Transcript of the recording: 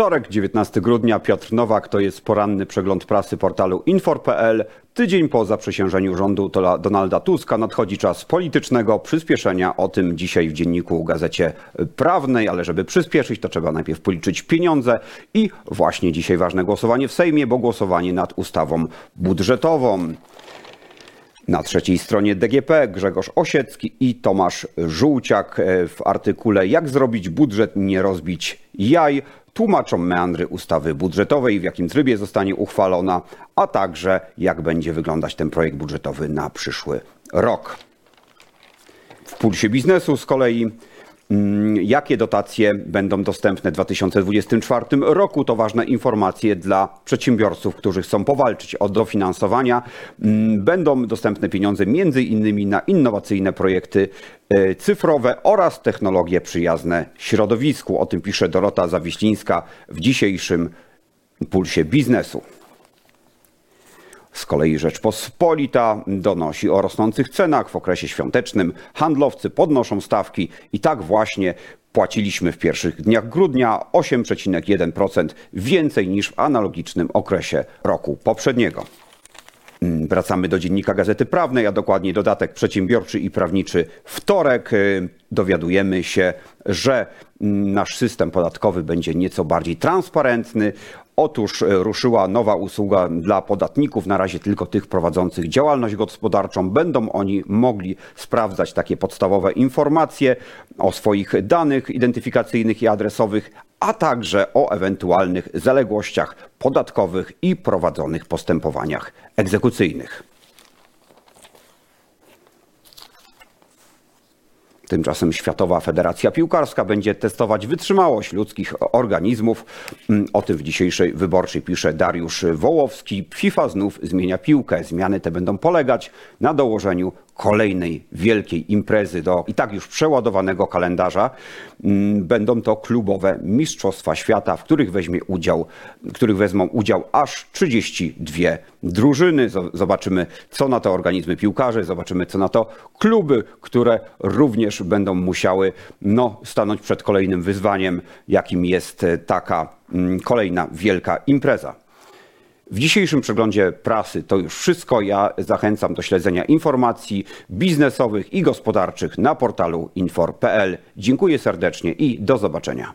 Wtorek, 19 grudnia, Piotr Nowak, to jest poranny przegląd prasy portalu infor.pl. Tydzień po zaprzysiężeniu rządu Donalda Tuska nadchodzi czas politycznego przyspieszenia. O tym dzisiaj w dzienniku Gazecie Prawnej, ale żeby przyspieszyć, to trzeba najpierw policzyć pieniądze i właśnie dzisiaj ważne głosowanie w Sejmie, bo głosowanie nad ustawą budżetową. Na trzeciej stronie DGP Grzegorz Osiecki i Tomasz Żółciak w artykule Jak zrobić budżet, nie rozbić jaj tłumaczą meandry ustawy budżetowej, w jakim trybie zostanie uchwalona, a także jak będzie wyglądać ten projekt budżetowy na przyszły rok. W pulsie biznesu z kolei Jakie dotacje będą dostępne w 2024 roku? To ważne informacje dla przedsiębiorców, którzy chcą powalczyć o dofinansowania. Mm, będą dostępne pieniądze między innymi na innowacyjne projekty E, cyfrowe oraz technologie przyjazne środowisku. O tym pisze Dorota Zawiślińska w dzisiejszym Pulsie Biznesu. Z kolei Rzeczpospolita donosi o rosnących cenach w okresie świątecznym. Handlowcy podnoszą stawki i tak właśnie płaciliśmy w pierwszych dniach grudnia 8,1% więcej niż w analogicznym okresie roku poprzedniego. Wracamy do dziennika Gazety Prawnej, a dokładnie dodatek przedsiębiorczy i prawniczy wtorek. Y, dowiadujemy się, że mm, nasz system podatkowy będzie nieco bardziej transparentny. Otóż y, ruszyła nowa usługa dla podatników, na razie tylko tych prowadzących działalność gospodarczą. Będą oni mogli sprawdzać takie podstawowe informacje o swoich danych identyfikacyjnych i adresowych, a także o ewentualnych zaległościach podatkowych i prowadzonych postępowaniach egzekucyjnych. Tymczasem Światowa Federacja Piłkarska będzie testować wytrzymałość ludzkich organizmów. Mm, o tym w dzisiejszej wyborczej pisze Dariusz Wołowski. FIFA znów zmienia piłkę. Zmiany te będą polegać na dołożeniu kolejnej wielkiej imprezy do i tak już przeładowanego kalendarza. Mm, będą to klubowe Mistrzostwa Świata, w których weźmie udział, w których wezmą udział aż 32 drużyny. Zobaczymy, co na to organizmy piłkarzy, zobaczymy, co na to kluby, które również będą musiały no, stanąć przed kolejnym wyzwaniem, jakim jest taka mm, kolejna wielka impreza. W dzisiejszym przeglądzie prasy to już wszystko. Ja zachęcam do śledzenia informacji biznesowych i gospodarczych na portalu infor.pl. Dziękuję serdecznie i do zobaczenia.